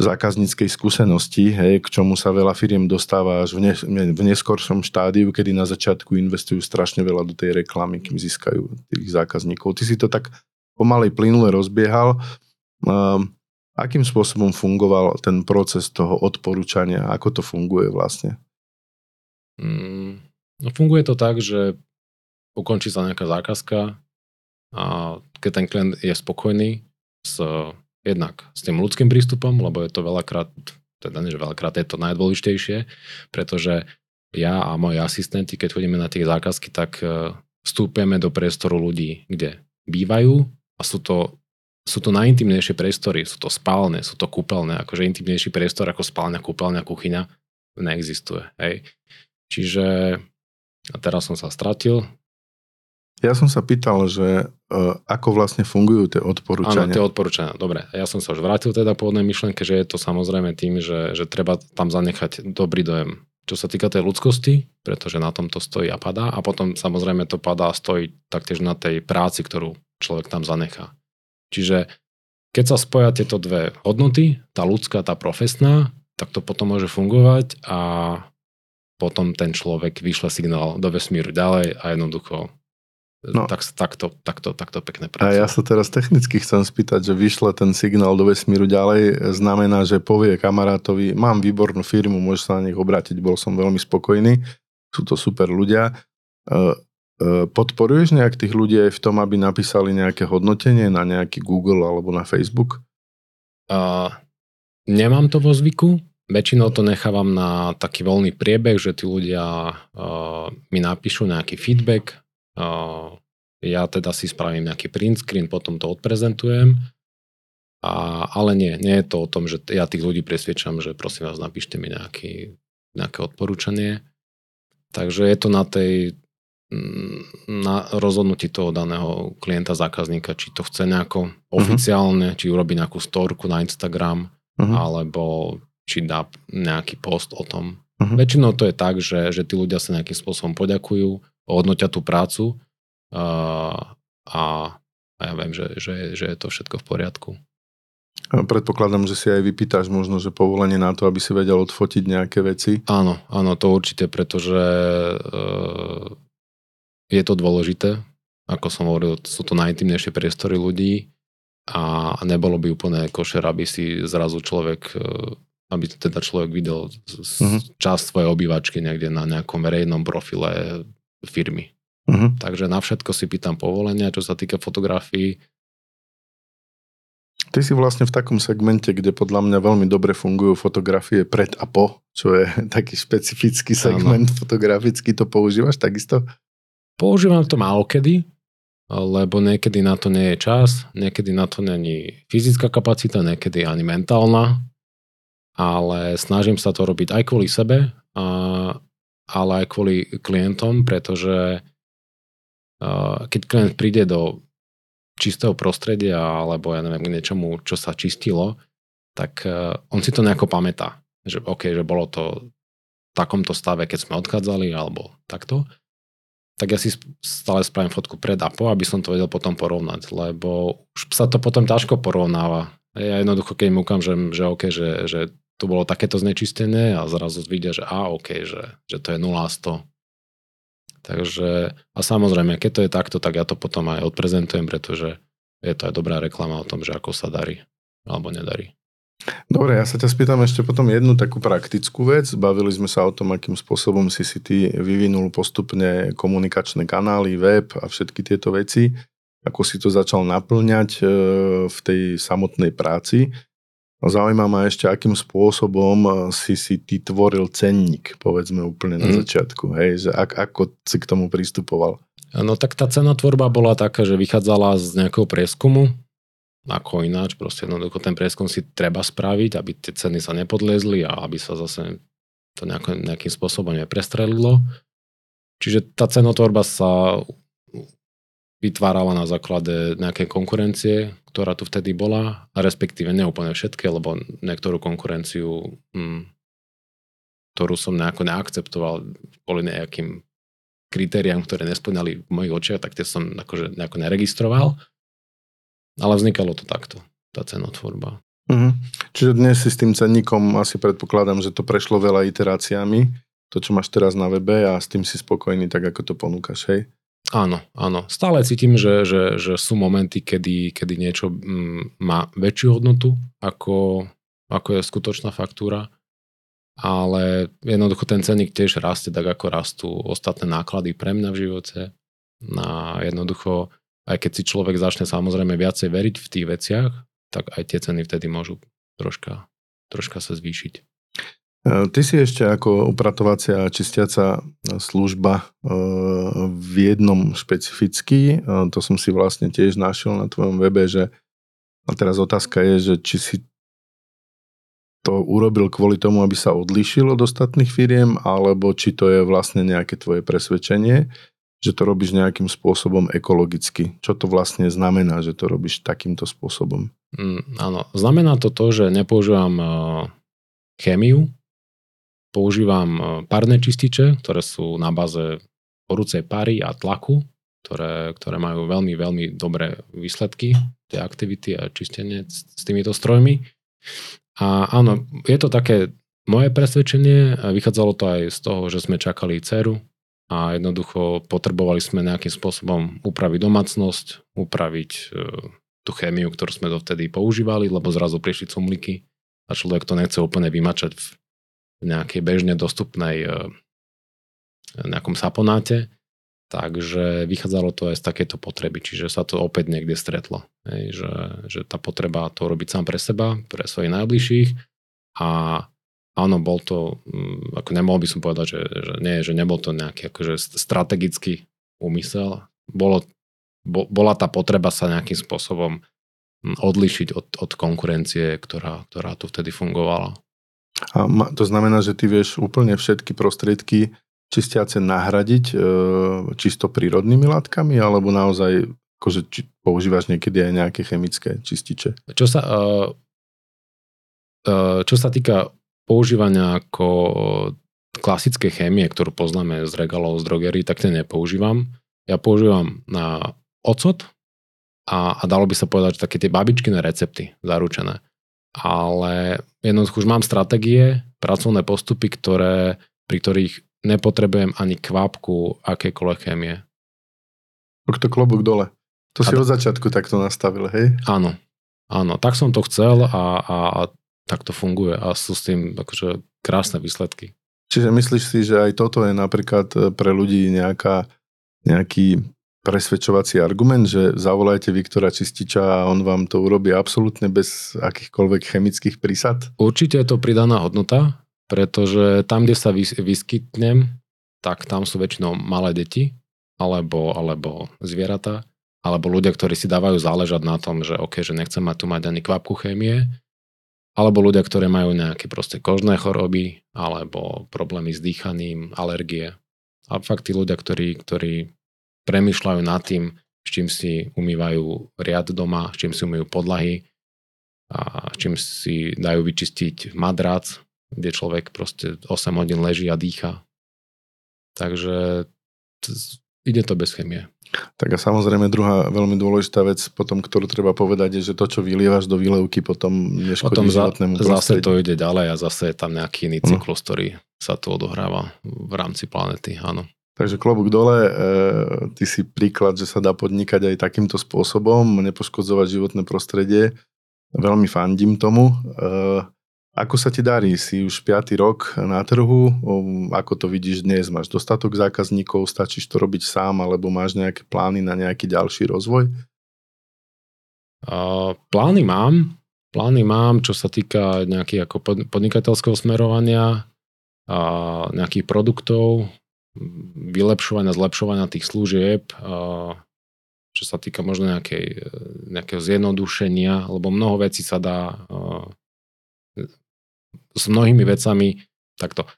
zákazníckej skúsenosti, hej, k čomu sa veľa firiem dostáva až v, ne, v neskoršom štádiu, kedy na začiatku investujú strašne veľa do tej reklamy, kým získajú tých zákazníkov. Ty si to tak pomalej plynule rozbiehal. Um, akým spôsobom fungoval ten proces toho odporúčania? Ako to funguje vlastne? Mm, no funguje to tak, že ukončí sa nejaká zákazka a keď ten klient je spokojný s jednak s tým ľudským prístupom, lebo je to veľakrát, teda nie, že veľakrát je to najdôležitejšie, pretože ja a moji asistenti, keď chodíme na tie zákazky, tak e, vstúpeme do priestoru ľudí, kde bývajú a sú to, sú to najintimnejšie priestory, sú to spálne, sú to kúpeľné, akože intimnejší priestor ako spálňa, kúpeľňa, kuchyňa neexistuje. Hej. Čiže a teraz som sa stratil, ja som sa pýtal, že uh, ako vlastne fungujú tie odporúčania. Áno, tie odporúčania, dobre. Ja som sa už vrátil teda pôvodnej myšlenke, že je to samozrejme tým, že, že treba tam zanechať dobrý dojem. Čo sa týka tej ľudskosti, pretože na tom to stojí a padá. A potom samozrejme to padá a stojí taktiež na tej práci, ktorú človek tam zanechá. Čiže keď sa spoja tieto dve hodnoty, tá ľudská, tá profesná, tak to potom môže fungovať a potom ten človek vyšle signál do vesmíru ďalej a jednoducho No. Tak, takto, takto, takto pekne pracuje. A ja sa teraz technicky chcem spýtať, že vyšle ten signál do vesmíru ďalej, znamená, že povie kamarátovi, mám výbornú firmu, môžeš sa na nich obrátiť, bol som veľmi spokojný, sú to super ľudia. E, e, podporuješ nejak tých ľudí aj v tom, aby napísali nejaké hodnotenie na nejaký Google alebo na Facebook? Uh, nemám to vo zvyku, väčšinou to nechávam na taký voľný priebeh, že tí ľudia uh, mi napíšu nejaký feedback, ja teda si spravím nejaký print screen, potom to odprezentujem. A, ale nie, nie je to o tom, že ja tých ľudí presviečam, že prosím vás, napíšte mi nejaký, nejaké odporúčanie. Takže je to na tej mm, na rozhodnutí toho daného klienta, zákazníka, či to chce nejako uh-huh. oficiálne, či urobi nejakú storku na Instagram, uh-huh. alebo či dá nejaký post o tom. Uh-huh. Väčšinou to je tak, že, že tí ľudia sa nejakým spôsobom poďakujú, hodnotia tú prácu a, a, a ja viem, že, že, že je to všetko v poriadku. Predpokladám, že si aj vypýtaš možno, že povolenie na to, aby si vedel odfotiť nejaké veci. Áno, áno, to určite, pretože e, je to dôležité. Ako som hovoril, sú to najintimnejšie priestory ľudí a nebolo by úplne košer, aby si zrazu človek, e, aby teda človek videl uh-huh. časť svojej obývačky niekde na nejakom verejnom profile firmy. Uh-huh. Takže na všetko si pýtam povolenia, čo sa týka fotografií. Ty si vlastne v takom segmente, kde podľa mňa veľmi dobre fungujú fotografie pred a po, čo je taký špecifický segment ano. fotografický. To používaš takisto? Používam to málo kedy, lebo niekedy na to nie je čas, niekedy na to není fyzická kapacita, niekedy ani mentálna, ale snažím sa to robiť aj kvôli sebe, a, ale aj kvôli klientom, pretože keď klient príde do čistého prostredia alebo ja neviem k niečomu, čo sa čistilo, tak e, on si to nejako pamätá. Že OK, že bolo to v takomto stave, keď sme odchádzali alebo takto. Tak ja si stále spravím fotku pred a po, aby som to vedel potom porovnať, lebo už sa to potom ťažko porovnáva. Ja jednoducho, keď mu že, že OK, že, že tu bolo takéto znečistené a zrazu vidia, že a OK, že, že to je 0 a 100 Takže a samozrejme, keď to je takto, tak ja to potom aj odprezentujem, pretože je to aj dobrá reklama o tom, že ako sa darí alebo nedarí. Dobre, ja sa ťa spýtam ešte potom jednu takú praktickú vec. Bavili sme sa o tom, akým spôsobom si si ty vyvinul postupne komunikačné kanály, web a všetky tieto veci. Ako si to začal naplňať e, v tej samotnej práci. Zaujíma ma ešte, akým spôsobom e, si si ty tvoril cenník, povedzme úplne na mm. začiatku. Hej, že ak, ako si k tomu pristupoval? No tak tá cenotvorba bola taká, že vychádzala z nejakého prieskumu, ako ináč, proste jednoducho ten prieskum si treba spraviť, aby tie ceny sa nepodliezli a aby sa zase to nejako, nejakým spôsobom neprestrelilo. Čiže tá cenotvorba sa vytvárala na základe nejakej konkurencie, ktorá tu vtedy bola, a respektíve neúplne všetké, lebo niektorú konkurenciu, hm, ktorú som nejako neakceptoval kvôli nejakým kritériám, ktoré nesplňali v mojich očiach, tak tie som akože nejako neregistroval. Ale vznikalo to takto, tá cenotvorba. Mm-hmm. Čiže dnes si s tým cenníkom asi predpokladám, že to prešlo veľa iteráciami, to, čo máš teraz na webe a s tým si spokojný, tak ako to ponúkaš, hej? Áno, áno. Stále cítim, že, že, že sú momenty, kedy, kedy niečo mm, má väčšiu hodnotu, ako, ako je skutočná faktúra, ale jednoducho ten cenník tiež rastie tak, ako rastú ostatné náklady pre mňa v živote. A jednoducho aj keď si človek začne samozrejme viacej veriť v tých veciach, tak aj tie ceny vtedy môžu troška, troška sa zvýšiť. E, ty si ešte ako upratovacia a čistiaca služba e, v jednom špecificky, e, to som si vlastne tiež našiel na tvojom webe, že a teraz otázka je, že či si to urobil kvôli tomu, aby sa odlišil od ostatných firiem, alebo či to je vlastne nejaké tvoje presvedčenie že to robíš nejakým spôsobom ekologicky. Čo to vlastne znamená, že to robíš takýmto spôsobom? Mm, áno, znamená to to, že nepoužívam uh, chémiu, používam uh, párne čističe, ktoré sú na báze horúcej pary a tlaku, ktoré, ktoré majú veľmi, veľmi dobré výsledky, tie aktivity a čistenie s, s týmito strojmi. A áno, je to také moje presvedčenie, vychádzalo to aj z toho, že sme čakali dceru, a jednoducho potrebovali sme nejakým spôsobom upraviť domácnosť, upraviť e, tú chémiu, ktorú sme dovtedy používali, lebo zrazu prišli cumliky a človek to nechce úplne vymačať v nejakej bežne dostupnej e, nejakom saponáte. Takže vychádzalo to aj z takéto potreby, čiže sa to opäť niekde stretlo. Hej, že, že tá potreba to robiť sám pre seba, pre svojich najbližších a áno, bol to, mm, ako nemohol by som povedať, že, že nie, že nebol to nejaký akože strategický úmysel. Bolo, bo, bola tá potreba sa nejakým spôsobom mm, odlišiť od, od konkurencie, ktorá, ktorá tu vtedy fungovala. A to znamená, že ty vieš úplne všetky prostriedky čistiace nahradiť e, čisto prírodnými látkami, alebo naozaj akože, či, používaš niekedy aj nejaké chemické čističe? Čo sa, e, e, čo sa týka používania ako klasické chémie, ktorú poznáme z regalov, z drogery, tak ten nepoužívam. Ja používam na ocot a, a dalo by sa povedať, že také tie babičkové recepty zaručené. Ale jednoducho už mám stratégie, pracovné postupy, ktoré, pri ktorých nepotrebujem ani kvapku akékoľvek chémie. Tak to klobúk dole. To si a od začiatku takto nastavil, hej? Áno. Áno, tak som to chcel a, a, a tak to funguje a sú s tým akože krásne výsledky. Čiže myslíš si, že aj toto je napríklad e, pre ľudí nejaká, nejaký presvedčovací argument, že zavolajte Viktora Čističa a on vám to urobí absolútne bez akýchkoľvek chemických prísad? Určite je to pridaná hodnota, pretože tam, kde sa vyskytnem, tak tam sú väčšinou malé deti alebo, alebo zvieratá, alebo ľudia, ktorí si dávajú záležať na tom, že OK, že nechcem mať tu mať ani kvapku chémie, alebo ľudia, ktorí majú nejaké proste kožné choroby, alebo problémy s dýchaním, alergie. A fakt tí ľudia, ktorí, ktorí premyšľajú nad tým, s čím si umývajú riad doma, s čím si umývajú podlahy, a s čím si dajú vyčistiť madrac, kde človek proste 8 hodín leží a dýcha. Takže ide to bez chemie. Tak a samozrejme druhá veľmi dôležitá vec potom, ktorú treba povedať, je, že to, čo vylievaš do výlevky, potom neškodí potom za, životnému prostrediu. Zase to ide ďalej a zase je tam nejaký iný mhm. cyklus, no. ktorý sa tu odohráva v rámci planety, áno. Takže klobúk dole, e, ty si príklad, že sa dá podnikať aj takýmto spôsobom, nepoškodzovať životné prostredie veľmi fandím tomu. Ako sa ti darí? Si už 5. rok na trhu? Ako to vidíš dnes? Máš dostatok zákazníkov? Stačíš to robiť sám? Alebo máš nejaké plány na nejaký ďalší rozvoj? Uh, plány mám. Plány mám, čo sa týka nejakých ako podnikateľského smerovania, a nejakých produktov, vylepšovania, zlepšovania tých služieb, čo sa týka možno nejakej, nejakého zjednodušenia, lebo mnoho vecí sa dá s mnohými vecami takto.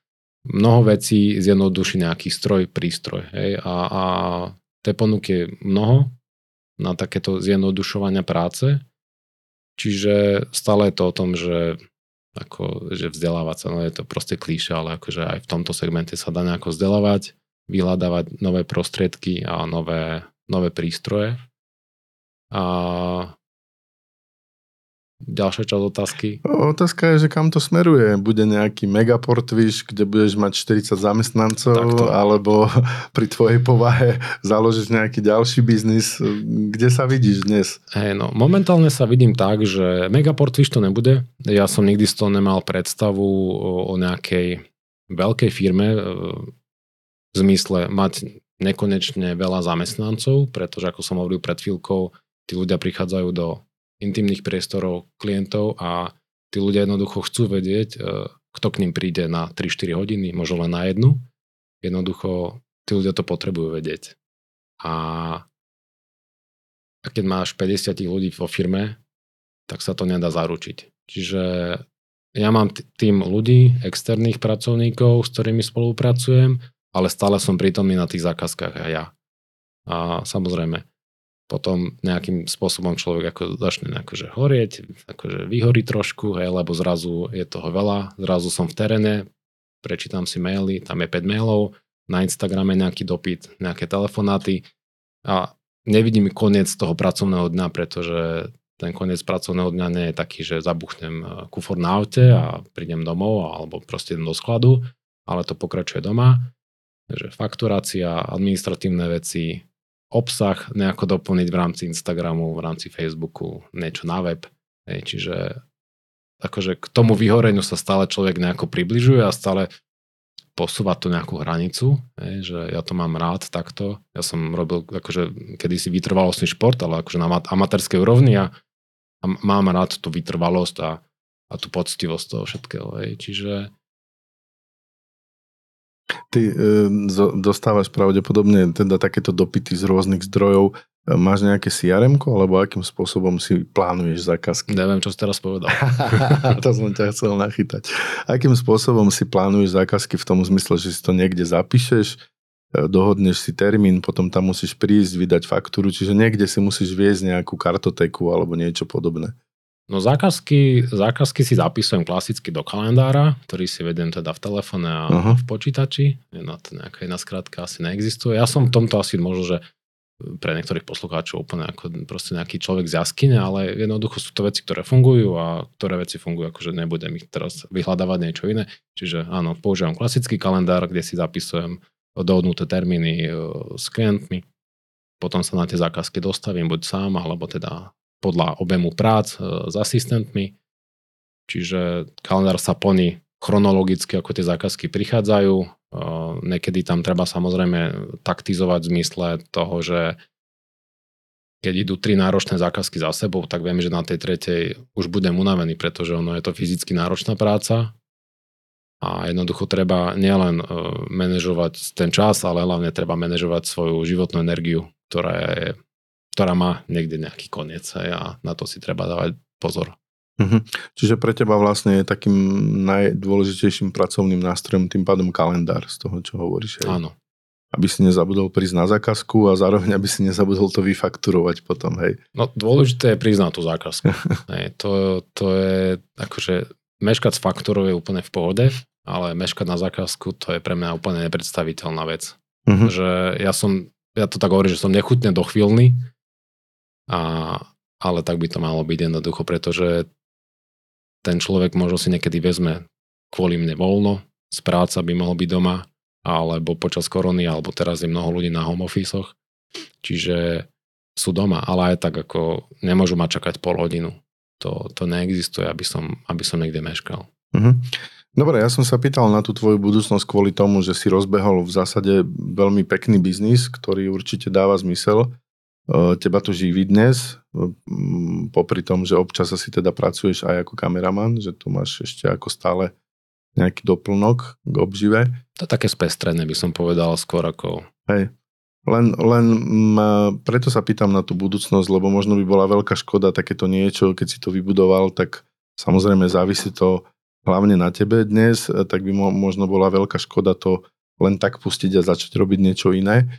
Mnoho vecí zjednoduší nejaký stroj, prístroj. Hej? A, a tej ponuky je mnoho na takéto zjednodušovania práce. Čiže stále je to o tom, že, ako, že vzdelávať sa, no je to proste klíše, ale akože aj v tomto segmente sa dá nejako vzdelávať, vyhľadávať nové prostriedky a nové, nové prístroje. A Ďalšia časť otázky. Otázka je, že kam to smeruje. Bude nejaký megaport, víš, kde budeš mať 40 zamestnancov, Takto. alebo pri tvojej povahe založiť nejaký ďalší biznis. Kde sa vidíš dnes? Hey, no, momentálne sa vidím tak, že megaport, víš, to nebude. Ja som nikdy z toho nemal predstavu o, o nejakej veľkej firme e, v zmysle mať nekonečne veľa zamestnancov, pretože ako som hovoril pred chvíľkou, tí ľudia prichádzajú do intimných priestorov klientov a tí ľudia jednoducho chcú vedieť, e, kto k ním príde na 3-4 hodiny, možno len na jednu. Jednoducho tí ľudia to potrebujú vedieť. A, a keď máš 50 ľudí vo firme, tak sa to nedá zaručiť. Čiže ja mám tým ľudí, externých pracovníkov, s ktorými spolupracujem, ale stále som prítomný na tých zákazkách aj ja. A samozrejme, potom nejakým spôsobom človek ako začne akože horieť, akože vyhorí trošku, hej, lebo zrazu je toho veľa, zrazu som v teréne, prečítam si maily, tam je 5 mailov, na Instagrame nejaký dopyt, nejaké telefonáty a nevidím koniec toho pracovného dňa, pretože ten koniec pracovného dňa nie je taký, že zabuchnem e, kufor na aute a prídem domov alebo proste idem do skladu, ale to pokračuje doma. Takže fakturácia, administratívne veci, obsah nejako doplniť v rámci Instagramu, v rámci Facebooku, niečo na web. Hej, čiže akože k tomu vyhoreniu sa stále človek nejako približuje a stále posúva tú nejakú hranicu, hej, že ja to mám rád takto. Ja som robil akože kedysi vytrvalostný šport, ale akože na amatérskej úrovni a, a mám rád tú vytrvalosť a, a tú poctivosť toho všetkého. Hej. Čiže Ty e, dostávaš pravdepodobne teda takéto dopity z rôznych zdrojov. E, máš nejaké crm alebo akým spôsobom si plánuješ zákazky? Neviem, čo si teraz povedal. to som ťa chcel nachytať. Akým spôsobom si plánuješ zákazky v tom zmysle, že si to niekde zapíšeš, e, dohodneš si termín, potom tam musíš prísť, vydať faktúru, čiže niekde si musíš viesť nejakú kartoteku alebo niečo podobné. No zákazky, zákazky si zapisujem klasicky do kalendára, ktorý si vedem teda v telefóne a uh-huh. v počítači. Na to nejaká iná skratka asi neexistuje. Ja som v tomto asi možno, že pre niektorých poslucháčov úplne ako proste nejaký človek z jaskyne, ale jednoducho sú to veci, ktoré fungujú a ktoré veci fungujú, akože nebudem ich teraz vyhľadávať niečo iné. Čiže áno, používam klasický kalendár, kde si zapisujem dohodnuté termíny e, s klientmi, potom sa na tie zákazky dostavím buď sám, alebo teda podľa objemu prác e, s asistentmi. Čiže kalendár sa plní chronologicky, ako tie zákazky prichádzajú. E, niekedy tam treba samozrejme taktizovať v zmysle toho, že keď idú tri náročné zákazky za sebou, tak viem, že na tej tretej už budem unavený, pretože ono je to fyzicky náročná práca a jednoducho treba nielen e, manažovať ten čas, ale hlavne treba manažovať svoju životnú energiu, ktorá je ktorá má niekde nejaký koniec a na to si treba dávať pozor. Mhm. Čiže pre teba vlastne je takým najdôležitejším pracovným nástrojom tým pádom kalendár z toho, čo hovoríš. Hej. Áno. Aby si nezabudol prísť na zákazku a zároveň aby si nezabudol to vyfakturovať potom, hej. No dôležité je prísť na tú zákazku. hej, to, to je akože meškať s faktorou je úplne v pohode, ale meškať na zákazku to je pre mňa úplne nepredstaviteľná vec. Uh-huh. Že ja som, ja to tak hovorím, že som nechutne dochvíľný, a, ale tak by to malo byť jednoducho, pretože ten človek možno si niekedy vezme kvôli mne voľno, z práca by mohol byť doma, alebo počas korony, alebo teraz je mnoho ľudí na home office čiže sú doma, ale aj tak ako nemôžu ma čakať pol hodinu. to, to neexistuje, aby som, aby som niekde meškal. Uh-huh. Dobre, ja som sa pýtal na tú tvoju budúcnosť kvôli tomu, že si rozbehol v zásade veľmi pekný biznis, ktorý určite dáva zmysel. E, teba to živí dnes, popri tom, že občas asi teda pracuješ aj ako kameraman, že tu máš ešte ako stále nejaký doplnok k obžive. To také spestrené by som povedal skôr ako... Hej. Len, len m, preto sa pýtam na tú budúcnosť, lebo možno by bola veľká škoda takéto niečo, keď si to vybudoval, tak samozrejme závisí to hlavne na tebe dnes, e, tak by mo, možno bola veľká škoda to len tak pustiť a začať robiť niečo iné.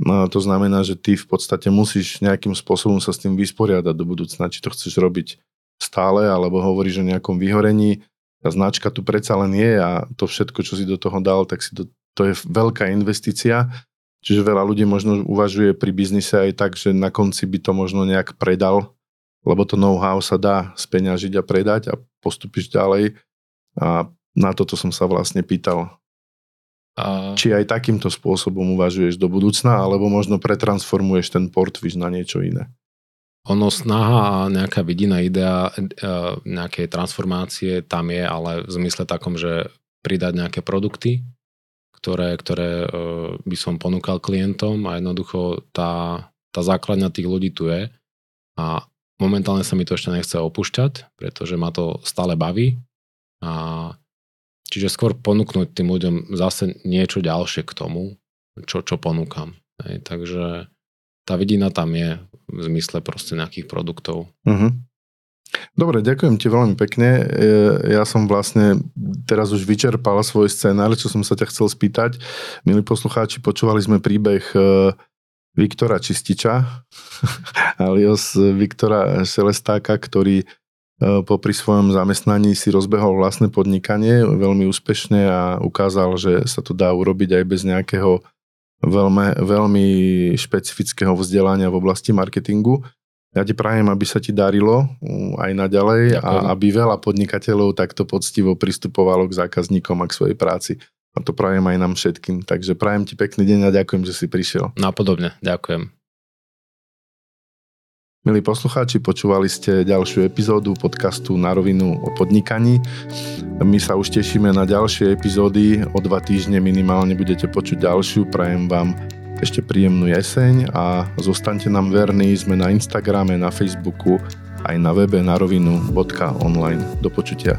No, to znamená, že ty v podstate musíš nejakým spôsobom sa s tým vysporiadať do budúcna, či to chceš robiť stále, alebo hovoríš o nejakom vyhorení. Tá značka tu predsa len je a to všetko, čo si do toho dal, tak si to, to je veľká investícia. Čiže veľa ľudí možno uvažuje pri biznise aj tak, že na konci by to možno nejak predal, lebo to know-how sa dá speňažiť a predať a postupíš ďalej a na toto som sa vlastne pýtal. A... Či aj takýmto spôsobom uvažuješ do budúcna, alebo možno pretransformuješ ten portfish na niečo iné? Ono snaha a nejaká vidina idea e, nejakej transformácie tam je, ale v zmysle takom, že pridať nejaké produkty, ktoré, ktoré e, by som ponúkal klientom a jednoducho tá, tá základňa tých ľudí tu je a momentálne sa mi to ešte nechce opúšťať, pretože ma to stále baví a čiže skôr ponúknuť tým ľuďom zase niečo ďalšie k tomu, čo, čo ponúkam. Hej, takže tá vidina tam je v zmysle proste nejakých produktov. Uh-huh. Dobre, ďakujem ti veľmi pekne. Ja som vlastne teraz už vyčerpal svoj scenár, čo som sa ťa chcel spýtať. Milí poslucháči, počúvali sme príbeh e, Viktora Čističa, alias Viktora Šelestáka, ktorý E, popri svojom zamestnaní si rozbehol vlastné podnikanie veľmi úspešne a ukázal, že sa to dá urobiť aj bez nejakého veľmi, veľmi špecifického vzdelania v oblasti marketingu. Ja ti prajem, aby sa ti darilo aj naďalej Ďakujem. a aby veľa podnikateľov takto poctivo pristupovalo k zákazníkom a k svojej práci. A to prajem aj nám všetkým. Takže prajem ti pekný deň a ďakujem, že si prišiel. Napodobne, ďakujem. Milí poslucháči, počúvali ste ďalšiu epizódu podcastu Na rovinu o podnikaní. My sa už tešíme na ďalšie epizódy. O dva týždne minimálne budete počuť ďalšiu. Prajem vám ešte príjemnú jeseň a zostaňte nám verní. Sme na Instagrame, na Facebooku, aj na webe narovinu.online. Do počutia.